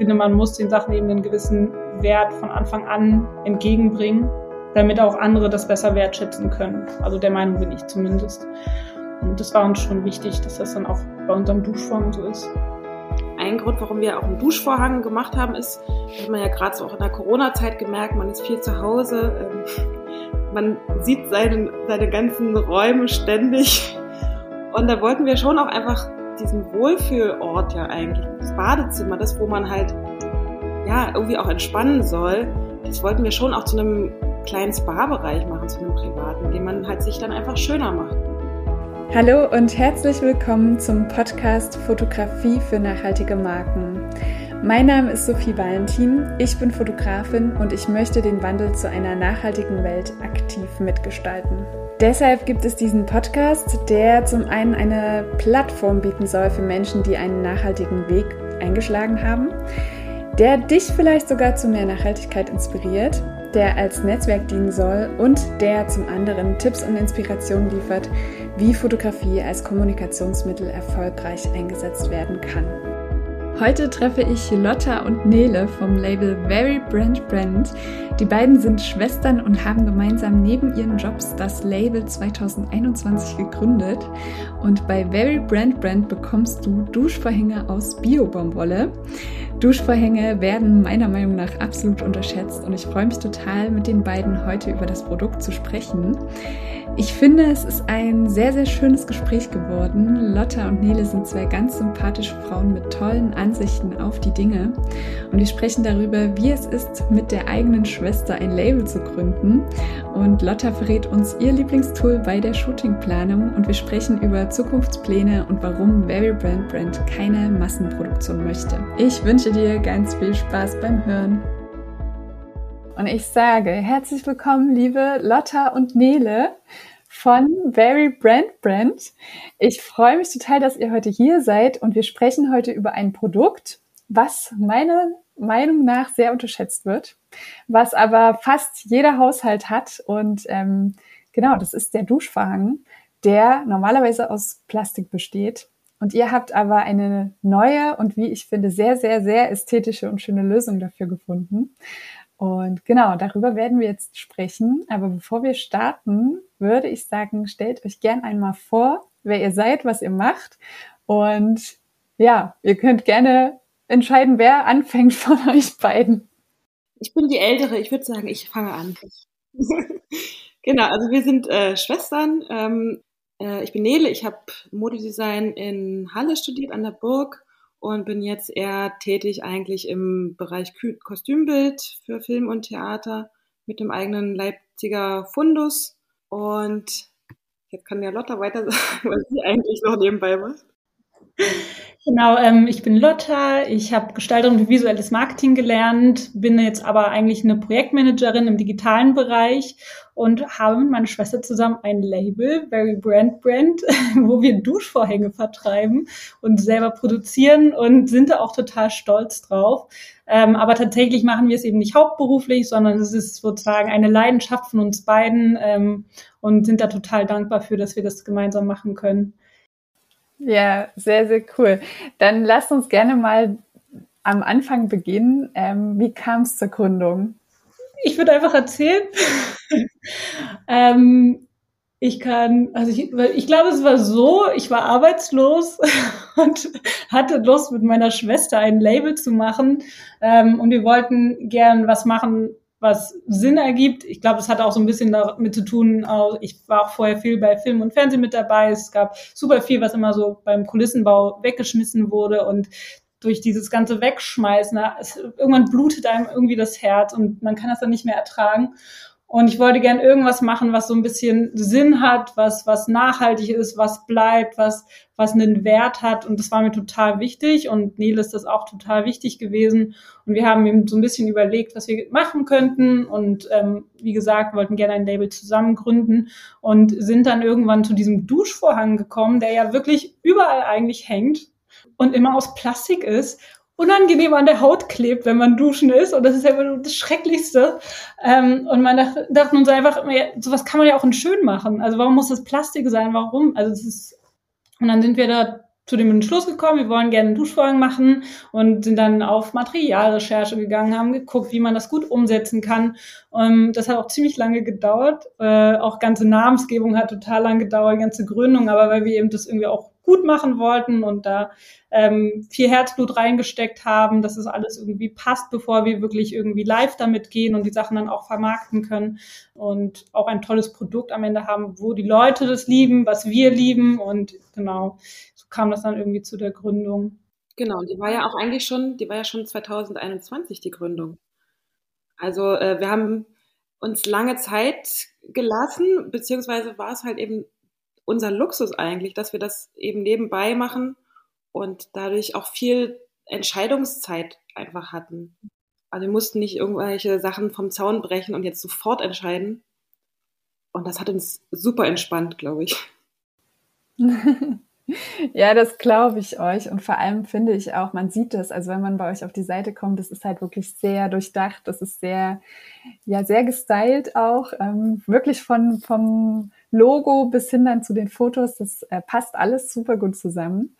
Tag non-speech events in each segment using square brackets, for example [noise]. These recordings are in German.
finde, man muss den Sachen eben einen gewissen Wert von Anfang an entgegenbringen, damit auch andere das besser wertschätzen können. Also der Meinung bin ich zumindest. Und das war uns schon wichtig, dass das dann auch bei unserem Duschvorhang so ist. Ein Grund, warum wir auch einen Duschvorhang gemacht haben, ist, dass man ja gerade so auch in der Corona-Zeit gemerkt, man ist viel zu Hause, ähm, [laughs] man sieht seine, seine ganzen Räume ständig. Und da wollten wir schon auch einfach diesen Wohlfühlort ja eigentlich, das Badezimmer, das, wo man halt ja irgendwie auch entspannen soll, das wollten wir schon auch zu einem kleinen Spa-Bereich machen, zu einem privaten, den man halt sich dann einfach schöner macht. Hallo und herzlich willkommen zum Podcast Fotografie für nachhaltige Marken. Mein Name ist Sophie Valentin, ich bin Fotografin und ich möchte den Wandel zu einer nachhaltigen Welt aktiv mitgestalten. Deshalb gibt es diesen Podcast, der zum einen eine Plattform bieten soll für Menschen, die einen nachhaltigen Weg eingeschlagen haben, der dich vielleicht sogar zu mehr Nachhaltigkeit inspiriert, der als Netzwerk dienen soll und der zum anderen Tipps und Inspirationen liefert, wie Fotografie als Kommunikationsmittel erfolgreich eingesetzt werden kann. Heute treffe ich Lotta und Nele vom Label Very Brand Brand. Die beiden sind Schwestern und haben gemeinsam neben ihren Jobs das Label 2021 gegründet. Und bei Very Brand Brand bekommst du Duschvorhänge aus Bio-Baumwolle. Duschvorhänge werden meiner Meinung nach absolut unterschätzt und ich freue mich total, mit den beiden heute über das Produkt zu sprechen. Ich finde, es ist ein sehr, sehr schönes Gespräch geworden. Lotta und Nele sind zwei ganz sympathische Frauen mit tollen Ansichten auf die Dinge. Und wir sprechen darüber, wie es ist, mit der eigenen Schwester ein Label zu gründen. Und Lotta verrät uns ihr Lieblingstool bei der Shootingplanung. Und wir sprechen über Zukunftspläne und warum Very Brand Brand keine Massenproduktion möchte. Ich wünsche dir ganz viel Spaß beim Hören. Und ich sage herzlich willkommen, liebe Lotta und Nele von Very Brand Brand. Ich freue mich total, dass ihr heute hier seid und wir sprechen heute über ein Produkt, was meiner Meinung nach sehr unterschätzt wird, was aber fast jeder Haushalt hat. Und ähm, genau, das ist der Duschvorhang, der normalerweise aus Plastik besteht. Und ihr habt aber eine neue und wie ich finde sehr, sehr, sehr ästhetische und schöne Lösung dafür gefunden. Und genau, darüber werden wir jetzt sprechen. Aber bevor wir starten, würde ich sagen, stellt euch gern einmal vor, wer ihr seid, was ihr macht. Und ja, ihr könnt gerne entscheiden, wer anfängt von [laughs] euch beiden. Ich bin die Ältere, ich würde sagen, ich fange an. [laughs] genau, also wir sind äh, Schwestern. Ähm, äh, ich bin Nele, ich habe Modedesign in Halle studiert an der Burg und bin jetzt eher tätig eigentlich im Bereich Kostümbild für Film und Theater mit dem eigenen Leipziger Fundus. Und jetzt kann ja Lotta weiter [laughs] sagen, was sie eigentlich noch nebenbei macht. Genau, ähm, ich bin Lotta, ich habe Gestaltung und visuelles Marketing gelernt, bin jetzt aber eigentlich eine Projektmanagerin im digitalen Bereich und habe mit meiner Schwester zusammen ein Label, Very Brand Brand, [laughs] wo wir Duschvorhänge vertreiben und selber produzieren und sind da auch total stolz drauf. Ähm, aber tatsächlich machen wir es eben nicht hauptberuflich, sondern es ist sozusagen eine Leidenschaft von uns beiden ähm, und sind da total dankbar für, dass wir das gemeinsam machen können. Ja, sehr, sehr cool. Dann lasst uns gerne mal am Anfang beginnen. Ähm, wie kam es zur Gründung? Ich würde einfach erzählen. [laughs] ähm, ich kann, also ich, ich glaube, es war so, ich war arbeitslos [laughs] und hatte Lust, mit meiner Schwester ein Label zu machen. Ähm, und wir wollten gern was machen, was Sinn ergibt. Ich glaube, es hat auch so ein bisschen damit zu tun, ich war auch vorher viel bei Film und Fernsehen mit dabei. Es gab super viel, was immer so beim Kulissenbau weggeschmissen wurde und durch dieses ganze Wegschmeißen, irgendwann blutet einem irgendwie das Herz und man kann das dann nicht mehr ertragen. Und ich wollte gern irgendwas machen, was so ein bisschen Sinn hat, was, was nachhaltig ist, was bleibt, was, was einen Wert hat. Und das war mir total wichtig. Und Nele ist das auch total wichtig gewesen. Und wir haben eben so ein bisschen überlegt, was wir machen könnten. Und ähm, wie gesagt, wollten gerne ein Label zusammen gründen und sind dann irgendwann zu diesem Duschvorhang gekommen, der ja wirklich überall eigentlich hängt und immer aus Plastik ist unangenehm an der Haut klebt, wenn man duschen ist. Und das ist ja das Schrecklichste. Ähm, und man dachte, dachten uns einfach, sowas kann man ja auch in schön machen. Also warum muss das Plastik sein? Warum? Also es ist, und dann sind wir da zu dem Entschluss gekommen, wir wollen gerne einen Duschvorhang machen und sind dann auf Materialrecherche gegangen, haben geguckt, wie man das gut umsetzen kann. Und ähm, das hat auch ziemlich lange gedauert. Äh, auch ganze Namensgebung hat total lange gedauert, ganze Gründung, aber weil wir eben das irgendwie auch gut machen wollten und da ähm, viel Herzblut reingesteckt haben, dass es alles irgendwie passt, bevor wir wirklich irgendwie live damit gehen und die Sachen dann auch vermarkten können und auch ein tolles Produkt am Ende haben, wo die Leute das lieben, was wir lieben und genau, kam das dann irgendwie zu der Gründung. Genau, und die war ja auch eigentlich schon, die war ja schon 2021 die Gründung. Also äh, wir haben uns lange Zeit gelassen, beziehungsweise war es halt eben unser Luxus eigentlich, dass wir das eben nebenbei machen und dadurch auch viel Entscheidungszeit einfach hatten. Also wir mussten nicht irgendwelche Sachen vom Zaun brechen und jetzt sofort entscheiden. Und das hat uns super entspannt, glaube ich. [laughs] ja, das glaube ich euch. Und vor allem finde ich auch, man sieht das, also wenn man bei euch auf die Seite kommt, das ist halt wirklich sehr durchdacht, das ist sehr, ja, sehr gestylt auch. Ähm, wirklich von, vom Logo bis hin dann zu den Fotos, das äh, passt alles super gut zusammen.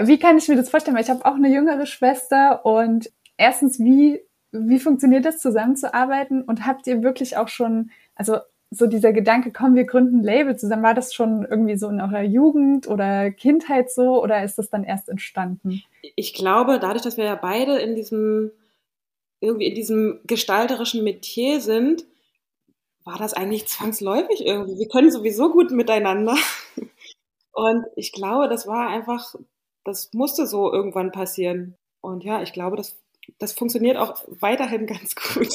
Wie kann ich mir das vorstellen? Weil ich habe auch eine jüngere Schwester und erstens, wie, wie funktioniert das zusammenzuarbeiten? Und habt ihr wirklich auch schon, also so dieser Gedanke, komm, wir gründen ein Label zusammen, war das schon irgendwie so in eurer Jugend oder Kindheit so oder ist das dann erst entstanden? Ich glaube, dadurch, dass wir ja beide in diesem, irgendwie in diesem gestalterischen Metier sind, war das eigentlich zwangsläufig irgendwie. Wir können sowieso gut miteinander. [laughs] Und ich glaube, das war einfach das musste so irgendwann passieren. Und ja, ich glaube, das, das funktioniert auch weiterhin ganz gut.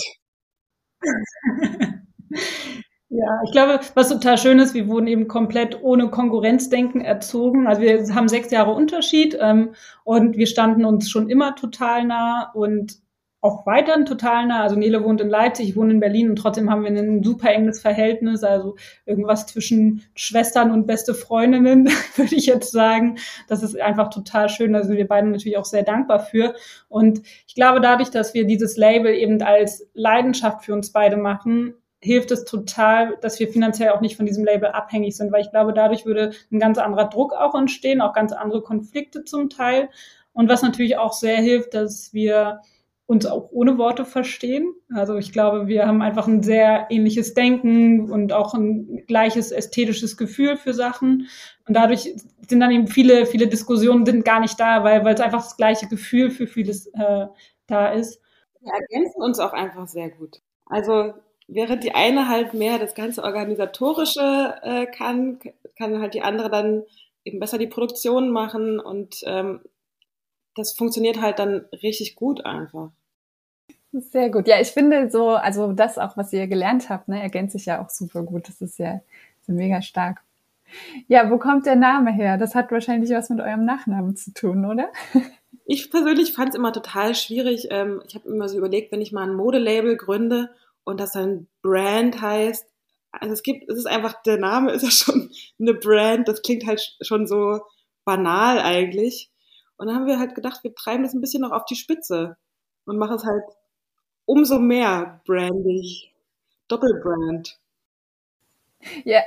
[laughs] Ja, ich glaube, was total schön ist, wir wurden eben komplett ohne Konkurrenzdenken erzogen. Also wir haben sechs Jahre Unterschied ähm, und wir standen uns schon immer total nah und auch weiterhin total nah. Also Nele wohnt in Leipzig, ich wohne in Berlin und trotzdem haben wir ein super enges Verhältnis. Also irgendwas zwischen Schwestern und beste Freundinnen, [laughs] würde ich jetzt sagen. Das ist einfach total schön. Da sind wir beide natürlich auch sehr dankbar für. Und ich glaube, dadurch, dass wir dieses Label eben als Leidenschaft für uns beide machen, hilft es total, dass wir finanziell auch nicht von diesem Label abhängig sind, weil ich glaube, dadurch würde ein ganz anderer Druck auch entstehen, auch ganz andere Konflikte zum Teil. Und was natürlich auch sehr hilft, dass wir uns auch ohne Worte verstehen. Also ich glaube, wir haben einfach ein sehr ähnliches Denken und auch ein gleiches ästhetisches Gefühl für Sachen. Und dadurch sind dann eben viele, viele Diskussionen sind gar nicht da, weil, weil es einfach das gleiche Gefühl für vieles äh, da ist. Wir ergänzen uns auch einfach sehr gut. Also während die eine halt mehr das ganze Organisatorische äh, kann, kann halt die andere dann eben besser die Produktion machen und ähm, das funktioniert halt dann richtig gut einfach. Sehr gut. Ja, ich finde so, also das auch, was ihr gelernt habt, ne, ergänzt sich ja auch super gut. Das ist ja so mega stark. Ja, wo kommt der Name her? Das hat wahrscheinlich was mit eurem Nachnamen zu tun, oder? Ich persönlich fand es immer total schwierig. Ähm, ich habe immer so überlegt, wenn ich mal ein Modelabel gründe und das dann Brand heißt. Also es gibt, es ist einfach, der Name ist ja schon eine Brand. Das klingt halt schon so banal eigentlich. Und dann haben wir halt gedacht, wir treiben das ein bisschen noch auf die Spitze und machen es halt umso mehr brandig. Doppelbrand. Ja,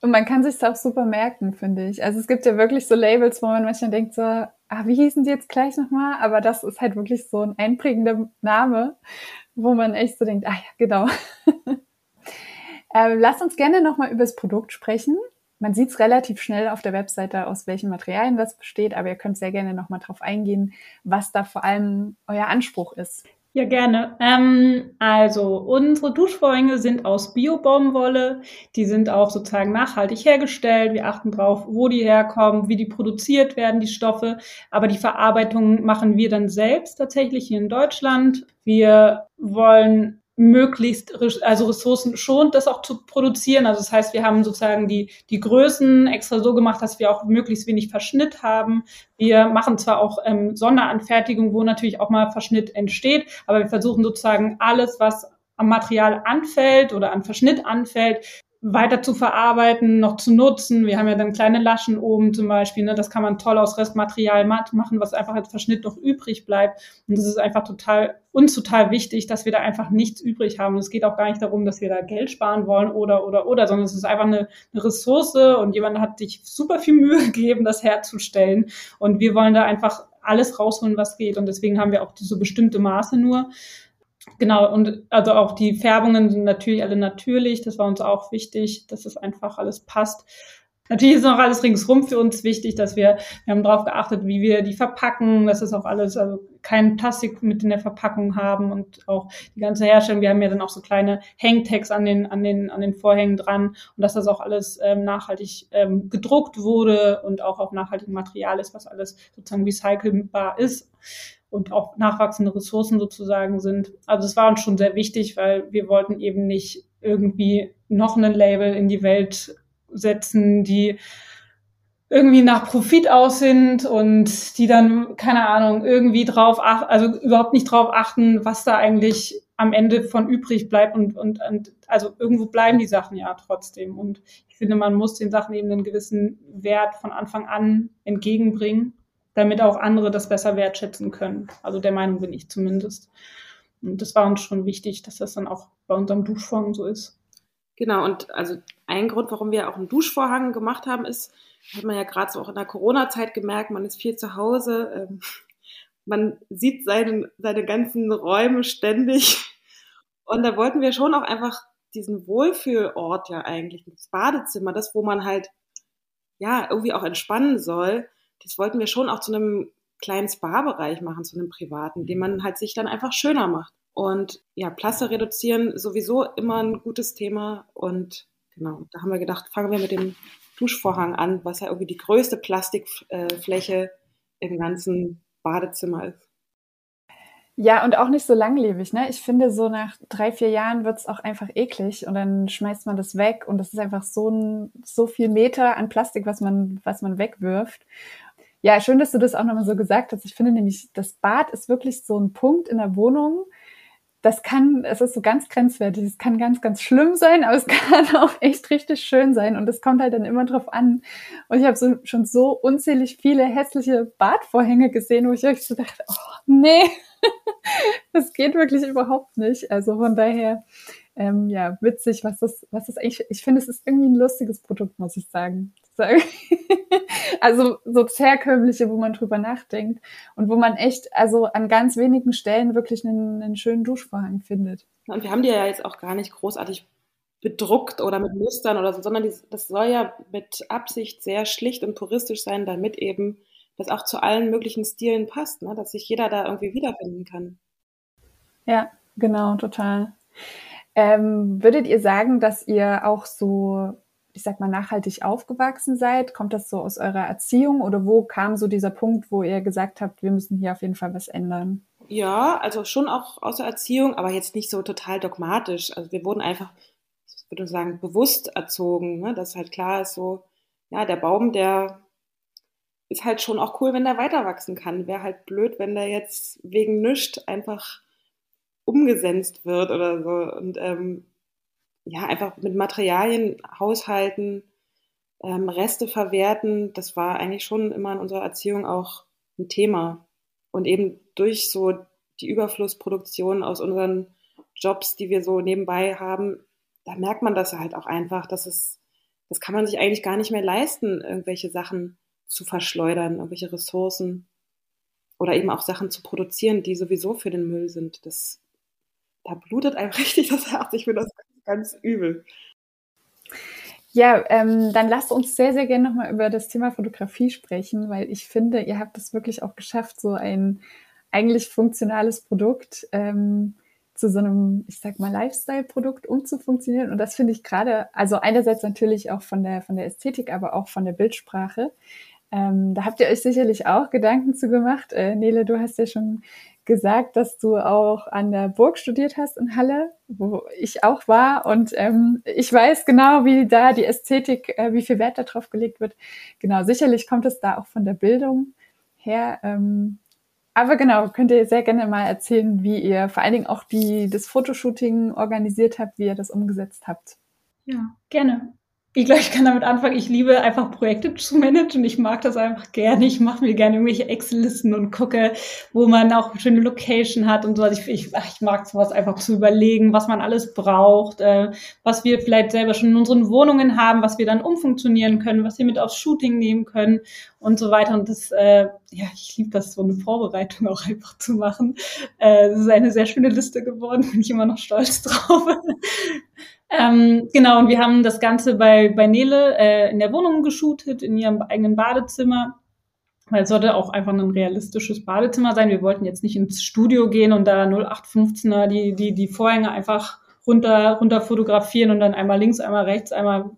und man kann sich auch super merken, finde ich. Also es gibt ja wirklich so Labels, wo man manchmal denkt so, ah, wie hießen die jetzt gleich nochmal? Aber das ist halt wirklich so ein einprägender Name, wo man echt so denkt, ah ja, genau. [laughs] ähm, lasst uns gerne nochmal über das Produkt sprechen. Man sieht es relativ schnell auf der Webseite, aus welchen Materialien das besteht, aber ihr könnt sehr gerne nochmal drauf eingehen, was da vor allem euer Anspruch ist. Ja, gerne. Ähm, also unsere Duschvorhänge sind aus Bio-Baumwolle. Die sind auch sozusagen nachhaltig hergestellt. Wir achten drauf, wo die herkommen, wie die produziert werden, die Stoffe. Aber die Verarbeitung machen wir dann selbst tatsächlich hier in Deutschland. Wir wollen möglichst also Ressourcen schont, das auch zu produzieren. Also das heißt, wir haben sozusagen die, die Größen extra so gemacht, dass wir auch möglichst wenig Verschnitt haben. Wir machen zwar auch ähm, Sonderanfertigung, wo natürlich auch mal Verschnitt entsteht, aber wir versuchen sozusagen alles, was am Material anfällt oder an Verschnitt anfällt, weiter zu verarbeiten, noch zu nutzen. Wir haben ja dann kleine Laschen oben zum Beispiel. Ne? Das kann man toll aus Restmaterial matt machen, was einfach als Verschnitt noch übrig bleibt. Und das ist einfach total, uns total wichtig, dass wir da einfach nichts übrig haben. Und es geht auch gar nicht darum, dass wir da Geld sparen wollen oder, oder, oder, sondern es ist einfach eine, eine Ressource und jemand hat sich super viel Mühe [laughs] gegeben, das herzustellen. Und wir wollen da einfach alles rausholen, was geht. Und deswegen haben wir auch so bestimmte Maße nur. Genau, und also auch die Färbungen sind natürlich alle natürlich. Das war uns auch wichtig, dass es einfach alles passt. Natürlich ist noch alles ringsrum für uns wichtig, dass wir, wir haben darauf geachtet, wie wir die verpacken, dass es auch alles, also kein Plastik mit in der Verpackung haben und auch die ganze Herstellung. Wir haben ja dann auch so kleine Hangtags an den, an den, an den Vorhängen dran und dass das auch alles ähm, nachhaltig ähm, gedruckt wurde und auch auf nachhaltigem Material ist, was alles sozusagen recycelbar ist und auch nachwachsende Ressourcen sozusagen sind. Also es war uns schon sehr wichtig, weil wir wollten eben nicht irgendwie noch ein Label in die Welt setzen, die irgendwie nach Profit aus sind und die dann, keine Ahnung, irgendwie drauf achten, also überhaupt nicht drauf achten, was da eigentlich am Ende von übrig bleibt und, und, und also irgendwo bleiben die Sachen ja trotzdem. Und ich finde, man muss den Sachen eben einen gewissen Wert von Anfang an entgegenbringen damit auch andere das besser wertschätzen können. Also der Meinung bin ich zumindest. Und das war uns schon wichtig, dass das dann auch bei unserem Duschvorhang so ist. Genau, und also ein Grund, warum wir auch einen Duschvorhang gemacht haben, ist, hat man ja gerade so auch in der Corona-Zeit gemerkt, man ist viel zu Hause, ähm, [laughs] man sieht seine, seine ganzen Räume ständig. Und da wollten wir schon auch einfach diesen Wohlfühlort ja eigentlich, das Badezimmer, das, wo man halt ja irgendwie auch entspannen soll, das wollten wir schon auch zu einem kleinen Spa-Bereich machen, zu einem privaten, den man halt sich dann einfach schöner macht. Und ja, Plaster reduzieren sowieso immer ein gutes Thema. Und genau, da haben wir gedacht, fangen wir mit dem Duschvorhang an, was ja irgendwie die größte Plastikfläche im ganzen Badezimmer ist. Ja, und auch nicht so langlebig, ne? Ich finde, so nach drei, vier Jahren wird's auch einfach eklig und dann schmeißt man das weg und das ist einfach so ein, so viel Meter an Plastik, was man, was man wegwirft. Ja, schön, dass du das auch nochmal so gesagt hast. Ich finde nämlich, das Bad ist wirklich so ein Punkt in der Wohnung. Das kann, es ist so ganz grenzwertig. Es kann ganz, ganz schlimm sein, aber es [laughs] kann auch echt richtig schön sein. Und es kommt halt dann immer drauf an. Und ich habe so, schon so unzählig viele hässliche Badvorhänge gesehen, wo ich euch so dachte, oh, nee, [laughs] das geht wirklich überhaupt nicht. Also von daher, ähm, ja, witzig, was das, was das eigentlich, ich finde, es ist irgendwie ein lustiges Produkt, muss ich sagen. [laughs] also so das herkömmliche, wo man drüber nachdenkt und wo man echt, also an ganz wenigen Stellen wirklich einen, einen schönen Duschvorhang findet. Und wir haben die ja jetzt auch gar nicht großartig bedruckt oder mit Mustern oder so, sondern die, das soll ja mit Absicht sehr schlicht und puristisch sein, damit eben das auch zu allen möglichen Stilen passt, ne? dass sich jeder da irgendwie wiederfinden kann. Ja, genau, total. Ähm, würdet ihr sagen, dass ihr auch so ich sag mal, nachhaltig aufgewachsen seid? Kommt das so aus eurer Erziehung oder wo kam so dieser Punkt, wo ihr gesagt habt, wir müssen hier auf jeden Fall was ändern? Ja, also schon auch aus der Erziehung, aber jetzt nicht so total dogmatisch. Also wir wurden einfach, ich würde sagen, bewusst erzogen, ne? dass halt klar ist so, ja, der Baum, der ist halt schon auch cool, wenn der weiter wachsen kann. Wäre halt blöd, wenn der jetzt wegen nichts einfach umgesenzt wird oder so. Und ähm, ja, einfach mit Materialien haushalten, ähm, Reste verwerten, das war eigentlich schon immer in unserer Erziehung auch ein Thema. Und eben durch so die Überflussproduktion aus unseren Jobs, die wir so nebenbei haben, da merkt man das halt auch einfach, dass es, das kann man sich eigentlich gar nicht mehr leisten, irgendwelche Sachen zu verschleudern, irgendwelche Ressourcen oder eben auch Sachen zu produzieren, die sowieso für den Müll sind. Das, da blutet einem [laughs] richtig das Herz. Ich finde das ganz übel. Ja, ähm, dann lasst uns sehr, sehr gerne nochmal über das Thema Fotografie sprechen, weil ich finde, ihr habt es wirklich auch geschafft, so ein eigentlich funktionales Produkt ähm, zu so einem, ich sag mal, Lifestyle-Produkt umzufunktionieren. Und das finde ich gerade, also einerseits natürlich auch von der, von der Ästhetik, aber auch von der Bildsprache. Ähm, da habt ihr euch sicherlich auch Gedanken zu gemacht. Äh, Nele, du hast ja schon gesagt, dass du auch an der Burg studiert hast in Halle, wo ich auch war. Und ähm, ich weiß genau, wie da die Ästhetik, äh, wie viel Wert darauf gelegt wird. Genau, sicherlich kommt es da auch von der Bildung her. Ähm, aber genau, könnt ihr sehr gerne mal erzählen, wie ihr vor allen Dingen auch die, das Fotoshooting organisiert habt, wie ihr das umgesetzt habt. Ja, gerne ich glaube, ich kann damit anfangen. Ich liebe einfach Projekte zu managen. Ich mag das einfach gerne. Ich mache mir gerne irgendwelche Excel-Listen und gucke, wo man auch eine schöne Location hat und so. Also ich, ich, ich mag sowas einfach zu überlegen, was man alles braucht, äh, was wir vielleicht selber schon in unseren Wohnungen haben, was wir dann umfunktionieren können, was wir mit aufs Shooting nehmen können und so weiter. Und das, äh, ja, ich liebe das, so eine Vorbereitung auch einfach zu machen. Äh, das ist eine sehr schöne Liste geworden, bin ich immer noch stolz [laughs] drauf. Ähm, genau, und wir haben das Ganze bei, bei Nele äh, in der Wohnung geshootet, in ihrem eigenen Badezimmer. Weil es sollte auch einfach ein realistisches Badezimmer sein. Wir wollten jetzt nicht ins Studio gehen und da 0815er die, die, die Vorhänge einfach runter, runter fotografieren und dann einmal links, einmal rechts, einmal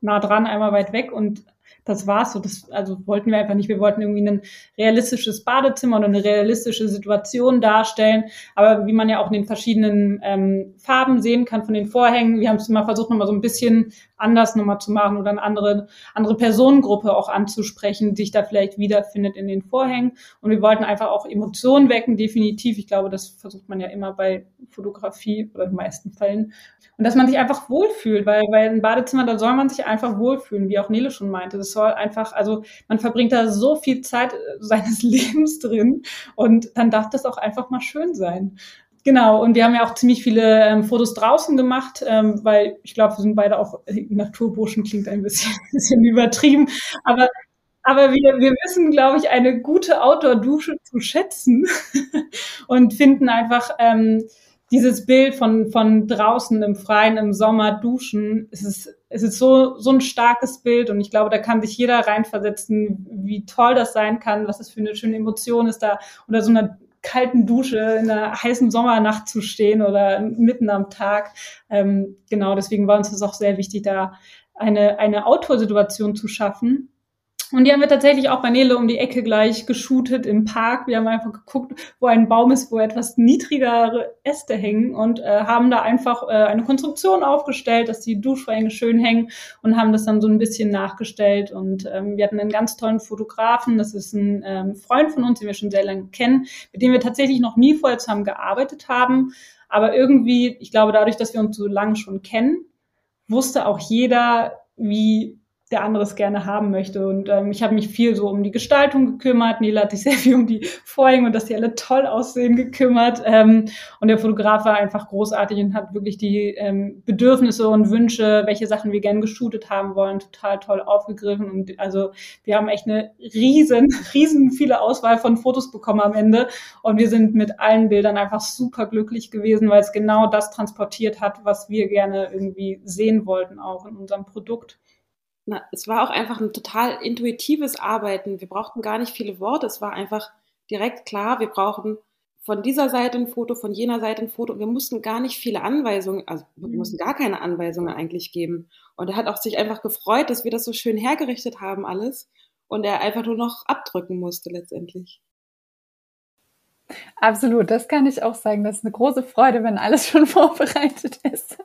nah dran, einmal weit weg und das war's so. Das, also wollten wir einfach nicht. Wir wollten irgendwie ein realistisches Badezimmer oder eine realistische Situation darstellen. Aber wie man ja auch in den verschiedenen ähm, Farben sehen kann von den Vorhängen, wir haben es mal versucht, nochmal so ein bisschen anders nochmal zu machen oder eine andere, andere Personengruppe auch anzusprechen, die sich da vielleicht wiederfindet in den Vorhängen. Und wir wollten einfach auch Emotionen wecken, definitiv. Ich glaube, das versucht man ja immer bei Fotografie oder in den meisten Fällen. Und dass man sich einfach wohlfühlt, weil, weil ein Badezimmer, da soll man sich einfach wohlfühlen, wie auch Nele schon meinte. Das soll einfach, also man verbringt da so viel Zeit äh, [laughs] seines Lebens drin und dann darf das auch einfach mal schön sein. Genau, und wir haben ja auch ziemlich viele ähm, Fotos draußen gemacht, ähm, weil ich glaube, wir sind beide auch äh, Naturburschen, klingt ein bisschen, [laughs] bisschen übertrieben, aber aber wir, wir wissen, glaube ich, eine gute Outdoor-Dusche zu schätzen [laughs] und finden einfach ähm, dieses Bild von, von draußen im Freien, im Sommer duschen. Es ist, es ist so, so ein starkes Bild und ich glaube, da kann sich jeder reinversetzen, wie toll das sein kann, was das für eine schöne Emotion ist da oder so eine kalten Dusche in einer heißen Sommernacht zu stehen oder mitten am Tag. Ähm, genau, deswegen war uns das auch sehr wichtig, da eine, eine Outdoor-Situation zu schaffen. Und die haben wir tatsächlich auch bei Nele um die Ecke gleich geshootet im Park. Wir haben einfach geguckt, wo ein Baum ist, wo etwas niedrigere Äste hängen und äh, haben da einfach äh, eine Konstruktion aufgestellt, dass die Duschvorhänge schön hängen und haben das dann so ein bisschen nachgestellt. Und ähm, wir hatten einen ganz tollen Fotografen. Das ist ein ähm, Freund von uns, den wir schon sehr lange kennen, mit dem wir tatsächlich noch nie vorher zusammen gearbeitet haben. Aber irgendwie, ich glaube, dadurch, dass wir uns so lange schon kennen, wusste auch jeder, wie der andere es gerne haben möchte. Und ähm, ich habe mich viel so um die Gestaltung gekümmert. Nela hat sich [laughs] sehr viel um die Vorhänge und dass die alle toll aussehen gekümmert. Ähm, und der Fotograf war einfach großartig und hat wirklich die ähm, Bedürfnisse und Wünsche, welche Sachen wir gerne geshootet haben wollen, total toll aufgegriffen. Und also wir haben echt eine riesen, [laughs] riesen viele Auswahl von Fotos bekommen am Ende. Und wir sind mit allen Bildern einfach super glücklich gewesen, weil es genau das transportiert hat, was wir gerne irgendwie sehen wollten, auch in unserem Produkt na, es war auch einfach ein total intuitives Arbeiten. Wir brauchten gar nicht viele Worte. Es war einfach direkt klar, wir brauchen von dieser Seite ein Foto, von jener Seite ein Foto. Wir mussten gar nicht viele Anweisungen, also wir mhm. mussten gar keine Anweisungen eigentlich geben. Und er hat auch sich einfach gefreut, dass wir das so schön hergerichtet haben alles und er einfach nur noch abdrücken musste letztendlich. Absolut, das kann ich auch sagen. Das ist eine große Freude, wenn alles [laughs] schon vorbereitet ist.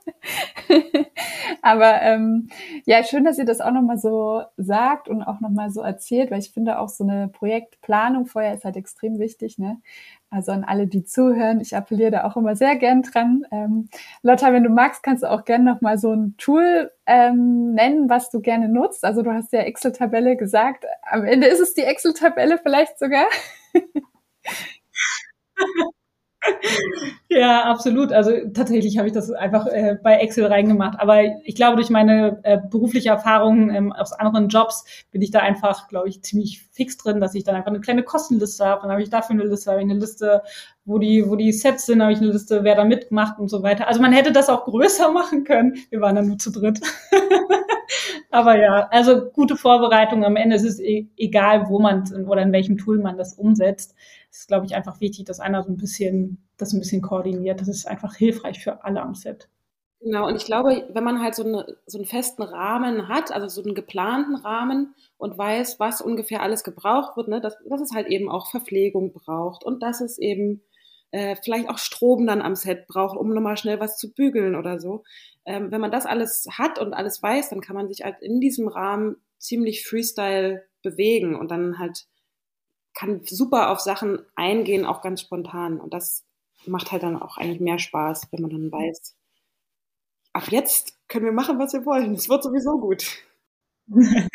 Aber ähm, ja, schön, dass ihr das auch nochmal so sagt und auch nochmal so erzählt, weil ich finde auch so eine Projektplanung vorher ist halt extrem wichtig. Ne? Also an alle, die zuhören, ich appelliere da auch immer sehr gern dran. Ähm, Lotta, wenn du magst, kannst du auch gerne nochmal so ein Tool ähm, nennen, was du gerne nutzt. Also du hast ja Excel-Tabelle gesagt. Am Ende ist es die Excel-Tabelle vielleicht sogar. [laughs] [laughs] ja, absolut. Also tatsächlich habe ich das einfach äh, bei Excel reingemacht. Aber ich glaube, durch meine äh, berufliche Erfahrung ähm, aus anderen Jobs bin ich da einfach, glaube ich, ziemlich fix drin, dass ich dann einfach eine kleine Kostenliste habe. Dann habe ich dafür eine Liste, habe ich eine Liste, wo die, wo die Sets sind, habe ich eine Liste, wer da mitmacht und so weiter. Also man hätte das auch größer [laughs] machen können. Wir waren dann nur zu dritt. [laughs] Aber ja, also gute Vorbereitung. Am Ende ist es e egal, wo man oder in welchem Tool man das umsetzt ist, glaube ich, einfach wichtig, dass einer so ein bisschen, das ein bisschen koordiniert. Das ist einfach hilfreich für alle am Set. Genau, und ich glaube, wenn man halt so, eine, so einen festen Rahmen hat, also so einen geplanten Rahmen und weiß, was ungefähr alles gebraucht wird, ne, dass, dass es halt eben auch Verpflegung braucht und dass es eben äh, vielleicht auch Strom dann am Set braucht, um nochmal schnell was zu bügeln oder so. Ähm, wenn man das alles hat und alles weiß, dann kann man sich halt in diesem Rahmen ziemlich Freestyle bewegen und dann halt kann super auf Sachen eingehen, auch ganz spontan. Und das macht halt dann auch eigentlich mehr Spaß, wenn man dann weiß, ab jetzt können wir machen, was wir wollen. Es wird sowieso gut. [laughs]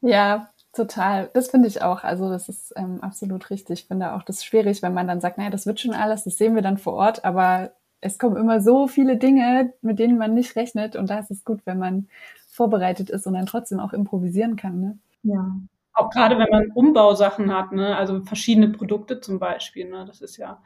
ja, total. Das finde ich auch. Also das ist ähm, absolut richtig. Ich finde auch das schwierig, wenn man dann sagt, naja, das wird schon alles, das sehen wir dann vor Ort, aber es kommen immer so viele Dinge, mit denen man nicht rechnet und da ist es gut, wenn man vorbereitet ist und dann trotzdem auch improvisieren kann. Ne? Ja. Auch gerade wenn man Umbausachen hat, ne? also verschiedene Produkte zum Beispiel. Ne? Das ist ja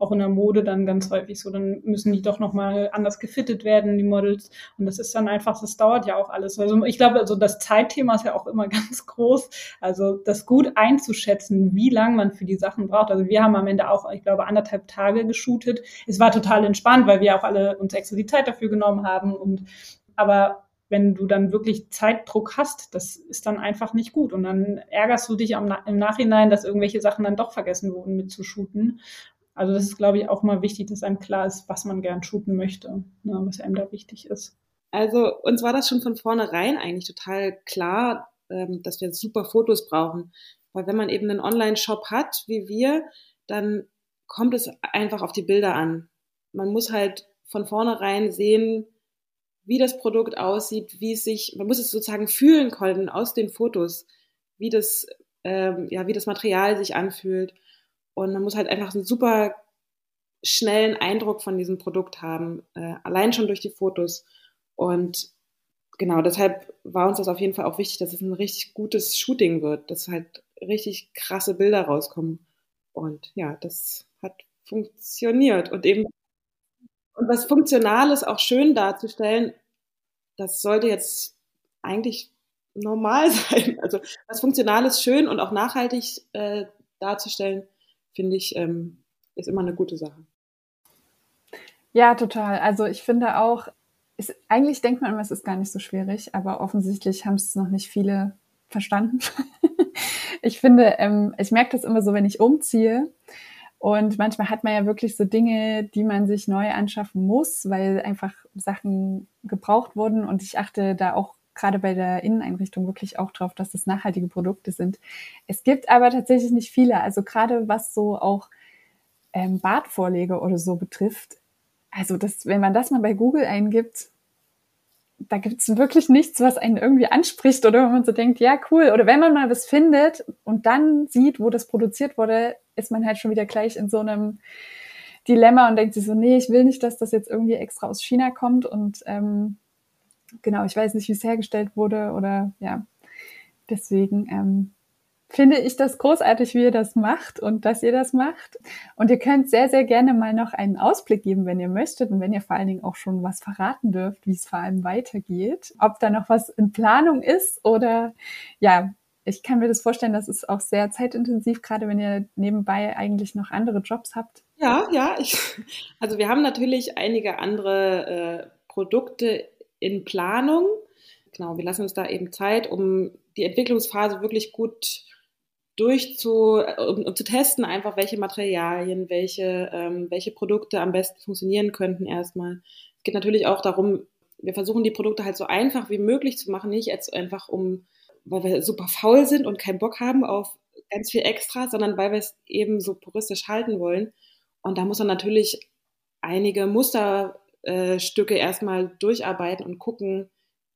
auch in der Mode dann ganz häufig so. Dann müssen die doch nochmal anders gefittet werden, die Models. Und das ist dann einfach, das dauert ja auch alles. Also ich glaube, also das Zeitthema ist ja auch immer [laughs] ganz groß. Also das gut einzuschätzen, wie lang man für die Sachen braucht. Also wir haben am Ende auch, ich glaube, anderthalb Tage geshootet. Es war total entspannt, weil wir auch alle uns extra die Zeit dafür genommen haben. Und aber wenn du dann wirklich Zeitdruck hast, das ist dann einfach nicht gut. Und dann ärgerst du dich am, im Nachhinein, dass irgendwelche Sachen dann doch vergessen wurden mitzushooten. Also das ist, glaube ich, auch mal wichtig, dass einem klar ist, was man gern shooten möchte, ne, was einem da wichtig ist. Also uns war das schon von vornherein eigentlich total klar, ähm, dass wir super Fotos brauchen. Weil wenn man eben einen Online-Shop hat, wie wir, dann kommt es einfach auf die Bilder an. Man muss halt von vornherein sehen, wie das Produkt aussieht, wie es sich, man muss es sozusagen fühlen können aus den Fotos, wie das, ähm, ja, wie das Material sich anfühlt. Und man muss halt einfach einen super schnellen Eindruck von diesem Produkt haben, äh, allein schon durch die Fotos. Und genau, deshalb war uns das auf jeden Fall auch wichtig, dass es ein richtig gutes Shooting wird, dass halt richtig krasse Bilder rauskommen. Und ja, das hat funktioniert. Und eben und was Funktionales auch schön darzustellen, das sollte jetzt eigentlich normal [laughs] sein. Also was Funktionales schön und auch nachhaltig äh, darzustellen, finde ich, ähm, ist immer eine gute Sache. Ja, total. Also ich finde auch, ist, eigentlich denkt man immer, es ist gar nicht so schwierig, aber offensichtlich haben es noch nicht viele verstanden. [laughs] ich finde, ähm, ich merke das immer so, wenn ich umziehe, und manchmal hat man ja wirklich so Dinge, die man sich neu anschaffen muss, weil einfach Sachen gebraucht wurden. Und ich achte da auch gerade bei der Inneneinrichtung wirklich auch drauf, dass das nachhaltige Produkte sind. Es gibt aber tatsächlich nicht viele. Also gerade was so auch ähm, Badvorlege oder so betrifft. Also das, wenn man das mal bei Google eingibt, da gibt's wirklich nichts, was einen irgendwie anspricht oder wenn man so denkt, ja, cool. Oder wenn man mal was findet und dann sieht, wo das produziert wurde, ist man halt schon wieder gleich in so einem Dilemma und denkt sich so, nee, ich will nicht, dass das jetzt irgendwie extra aus China kommt und ähm, genau, ich weiß nicht, wie es hergestellt wurde oder ja, deswegen ähm, finde ich das großartig, wie ihr das macht und dass ihr das macht. Und ihr könnt sehr, sehr gerne mal noch einen Ausblick geben, wenn ihr möchtet und wenn ihr vor allen Dingen auch schon was verraten dürft, wie es vor allem weitergeht. Ob da noch was in Planung ist oder ja, ich kann mir das vorstellen, das ist auch sehr zeitintensiv, gerade wenn ihr nebenbei eigentlich noch andere Jobs habt. Ja, ja. Ich, [laughs] also wir haben natürlich einige andere äh, Produkte in Planung. Genau, wir lassen uns da eben Zeit, um die Entwicklungsphase wirklich gut durchzu, um, um zu testen, einfach welche Materialien, welche, ähm, welche Produkte am besten funktionieren könnten erstmal. Es geht natürlich auch darum, wir versuchen die Produkte halt so einfach wie möglich zu machen, nicht jetzt einfach um, weil wir super faul sind und keinen Bock haben auf ganz viel extra, sondern weil wir es eben so puristisch halten wollen. Und da muss man natürlich einige Musterstücke äh, erstmal durcharbeiten und gucken,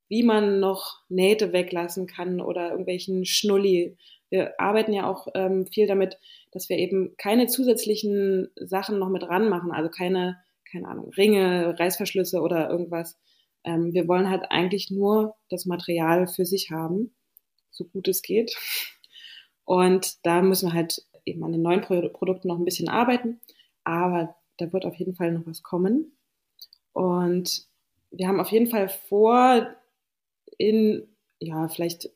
wie man noch Nähte weglassen kann oder irgendwelchen Schnulli wir arbeiten ja auch ähm, viel damit, dass wir eben keine zusätzlichen Sachen noch mit ranmachen, also keine, keine Ahnung, Ringe, Reißverschlüsse oder irgendwas. Ähm, wir wollen halt eigentlich nur das Material für sich haben, so gut es geht. Und da müssen wir halt eben an den neuen Pro Produkten noch ein bisschen arbeiten, aber da wird auf jeden Fall noch was kommen. Und wir haben auf jeden Fall vor, in, ja, vielleicht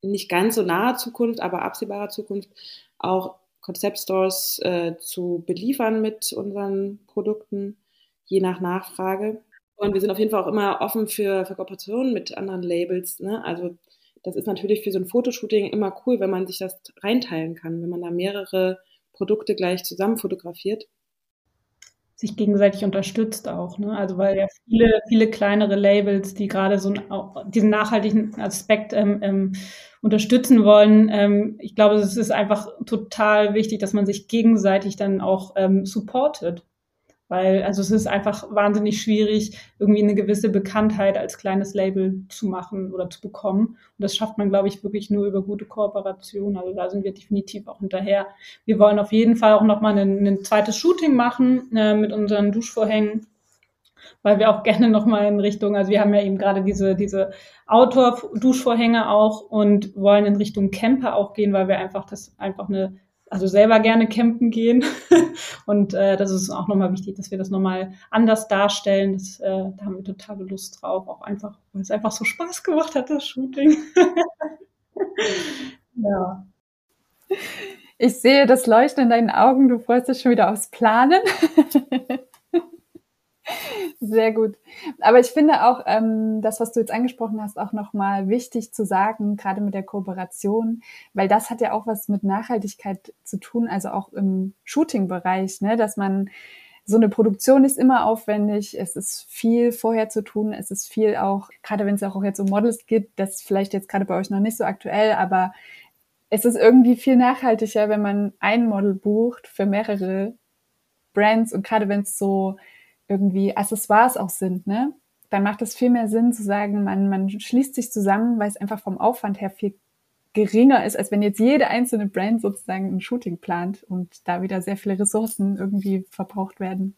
nicht ganz so naher Zukunft, aber absehbarer Zukunft auch Konzeptstores äh, zu beliefern mit unseren Produkten, je nach Nachfrage. Und wir sind auf jeden Fall auch immer offen für, für Kooperationen mit anderen Labels. Ne? Also das ist natürlich für so ein Fotoshooting immer cool, wenn man sich das reinteilen kann, wenn man da mehrere Produkte gleich zusammen fotografiert sich gegenseitig unterstützt auch. Ne? Also weil ja viele, viele kleinere Labels, die gerade so diesen nachhaltigen Aspekt ähm, ähm, unterstützen wollen. Ähm, ich glaube, es ist einfach total wichtig, dass man sich gegenseitig dann auch ähm, supportet. Weil also es ist einfach wahnsinnig schwierig, irgendwie eine gewisse Bekanntheit als kleines Label zu machen oder zu bekommen. Und das schafft man, glaube ich, wirklich nur über gute Kooperation. Also da sind wir definitiv auch hinterher. Wir wollen auf jeden Fall auch nochmal ein, ein zweites Shooting machen äh, mit unseren Duschvorhängen weil wir auch [laughs] gerne nochmal in Richtung, also wir haben ja eben gerade diese, diese Outdoor-Duschvorhänge auch und wollen in Richtung Camper auch gehen, weil wir einfach das einfach eine also selber gerne campen gehen. [laughs] und äh, das ist auch nochmal wichtig, dass wir das nochmal anders darstellen. Das, äh, da haben wir totale Lust drauf, auch einfach, weil es einfach so Spaß gemacht hat, das Shooting. [laughs] ja. Ich sehe das Leuchten in deinen Augen, du freust dich schon wieder aufs Planen. [laughs] Sehr gut. Aber ich finde auch ähm, das, was du jetzt angesprochen hast, auch nochmal wichtig zu sagen, gerade mit der Kooperation, weil das hat ja auch was mit Nachhaltigkeit zu tun, also auch im Shooting-Bereich, ne, dass man so eine Produktion ist immer aufwendig, es ist viel vorher zu tun, es ist viel auch, gerade wenn es auch jetzt um Models geht, das vielleicht jetzt gerade bei euch noch nicht so aktuell, aber es ist irgendwie viel nachhaltiger, wenn man ein Model bucht für mehrere Brands und gerade wenn es so irgendwie Accessoires auch sind, ne? Dann macht es viel mehr Sinn zu sagen, man, man schließt sich zusammen, weil es einfach vom Aufwand her viel geringer ist, als wenn jetzt jede einzelne Brand sozusagen ein Shooting plant und da wieder sehr viele Ressourcen irgendwie verbraucht werden.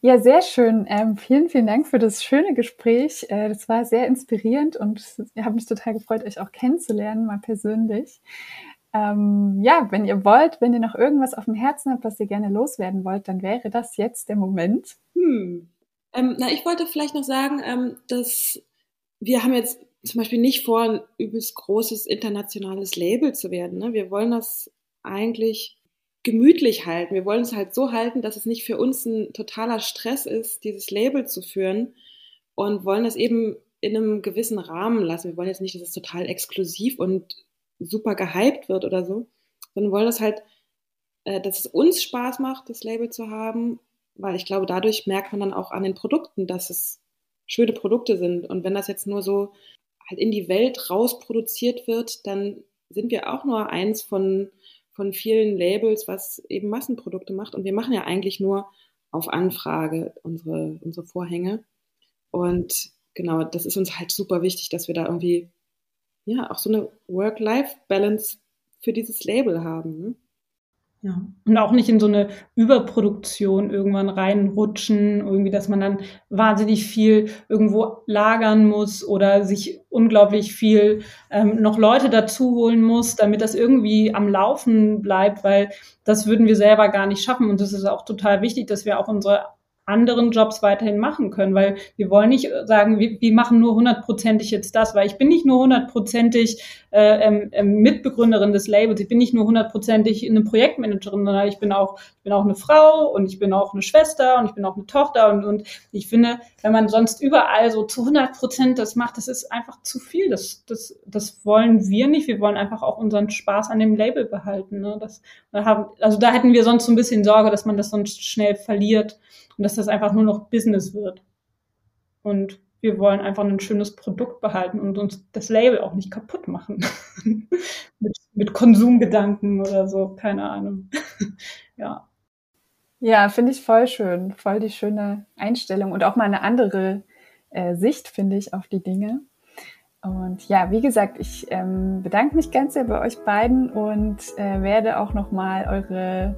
Ja, sehr schön. Ähm, vielen, vielen Dank für das schöne Gespräch. Äh, das war sehr inspirierend und ich habe mich total gefreut, euch auch kennenzulernen, mal persönlich. Ähm, ja, wenn ihr wollt, wenn ihr noch irgendwas auf dem Herzen habt, was ihr gerne loswerden wollt, dann wäre das jetzt der Moment. Hm. Ähm, na, ich wollte vielleicht noch sagen, ähm, dass wir haben jetzt zum Beispiel nicht vor, ein übelst großes internationales Label zu werden. Ne? Wir wollen das eigentlich gemütlich halten. Wir wollen es halt so halten, dass es nicht für uns ein totaler Stress ist, dieses Label zu führen und wollen das eben in einem gewissen Rahmen lassen. Wir wollen jetzt nicht, dass es total exklusiv und super gehypt wird oder so, sondern wollen das halt, äh, dass es uns Spaß macht, das Label zu haben, weil ich glaube, dadurch merkt man dann auch an den Produkten, dass es schöne Produkte sind. Und wenn das jetzt nur so halt in die Welt rausproduziert wird, dann sind wir auch nur eins von, von vielen Labels, was eben Massenprodukte macht. Und wir machen ja eigentlich nur auf Anfrage unsere, unsere Vorhänge. Und genau, das ist uns halt super wichtig, dass wir da irgendwie ja auch so eine Work-Life-Balance für dieses Label haben. Ne? Ja, und auch nicht in so eine Überproduktion irgendwann reinrutschen, irgendwie, dass man dann wahnsinnig viel irgendwo lagern muss oder sich unglaublich viel ähm, noch Leute dazu holen muss, damit das irgendwie am Laufen bleibt, weil das würden wir selber gar nicht schaffen. Und es ist auch total wichtig, dass wir auch unsere anderen Jobs weiterhin machen können, weil wir wollen nicht sagen, wir, wir machen nur hundertprozentig jetzt das, weil ich bin nicht nur hundertprozentig äh, ähm, ähm, Mitbegründerin des Labels, ich bin nicht nur hundertprozentig eine Projektmanagerin, sondern ich bin auch, ich bin auch eine Frau und ich bin auch eine Schwester und ich bin auch eine Tochter und, und ich finde, wenn man sonst überall so zu hundert Prozent das macht, das ist einfach zu viel. Das, das, das wollen wir nicht. Wir wollen einfach auch unseren Spaß an dem Label behalten. Ne? Das, also da hätten wir sonst so ein bisschen Sorge, dass man das sonst schnell verliert und dass das einfach nur noch Business wird. Und wir wollen einfach ein schönes Produkt behalten und uns das Label auch nicht kaputt machen. [laughs] mit, mit Konsumgedanken oder so, keine Ahnung. [laughs] ja. Ja, finde ich voll schön. Voll die schöne Einstellung und auch mal eine andere äh, Sicht, finde ich, auf die Dinge. Und ja, wie gesagt, ich ähm, bedanke mich ganz sehr bei euch beiden und äh, werde auch nochmal eure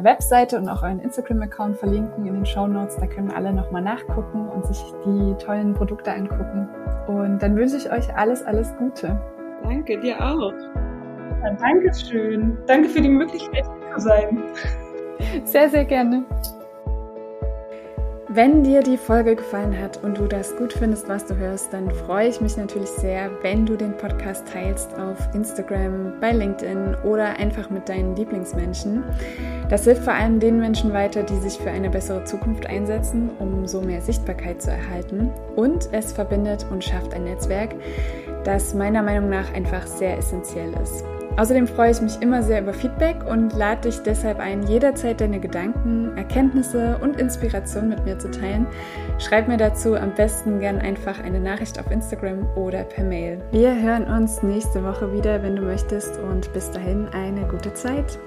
Webseite und auch euren Instagram-Account verlinken in den Show Notes. Da können alle nochmal nachgucken und sich die tollen Produkte angucken. Und dann wünsche ich euch alles, alles Gute. Danke, dir auch. Ja, Dankeschön. Danke für die Möglichkeit, hier zu sein. Sehr, sehr gerne. Wenn dir die Folge gefallen hat und du das gut findest, was du hörst, dann freue ich mich natürlich sehr, wenn du den Podcast teilst auf Instagram, bei LinkedIn oder einfach mit deinen Lieblingsmenschen. Das hilft vor allem den Menschen weiter, die sich für eine bessere Zukunft einsetzen, um so mehr Sichtbarkeit zu erhalten. Und es verbindet und schafft ein Netzwerk, das meiner Meinung nach einfach sehr essentiell ist. Außerdem freue ich mich immer sehr über Feedback und lade dich deshalb ein, jederzeit deine Gedanken, Erkenntnisse und Inspiration mit mir zu teilen. Schreib mir dazu am besten gern einfach eine Nachricht auf Instagram oder per Mail. Wir hören uns nächste Woche wieder, wenn du möchtest und bis dahin eine gute Zeit.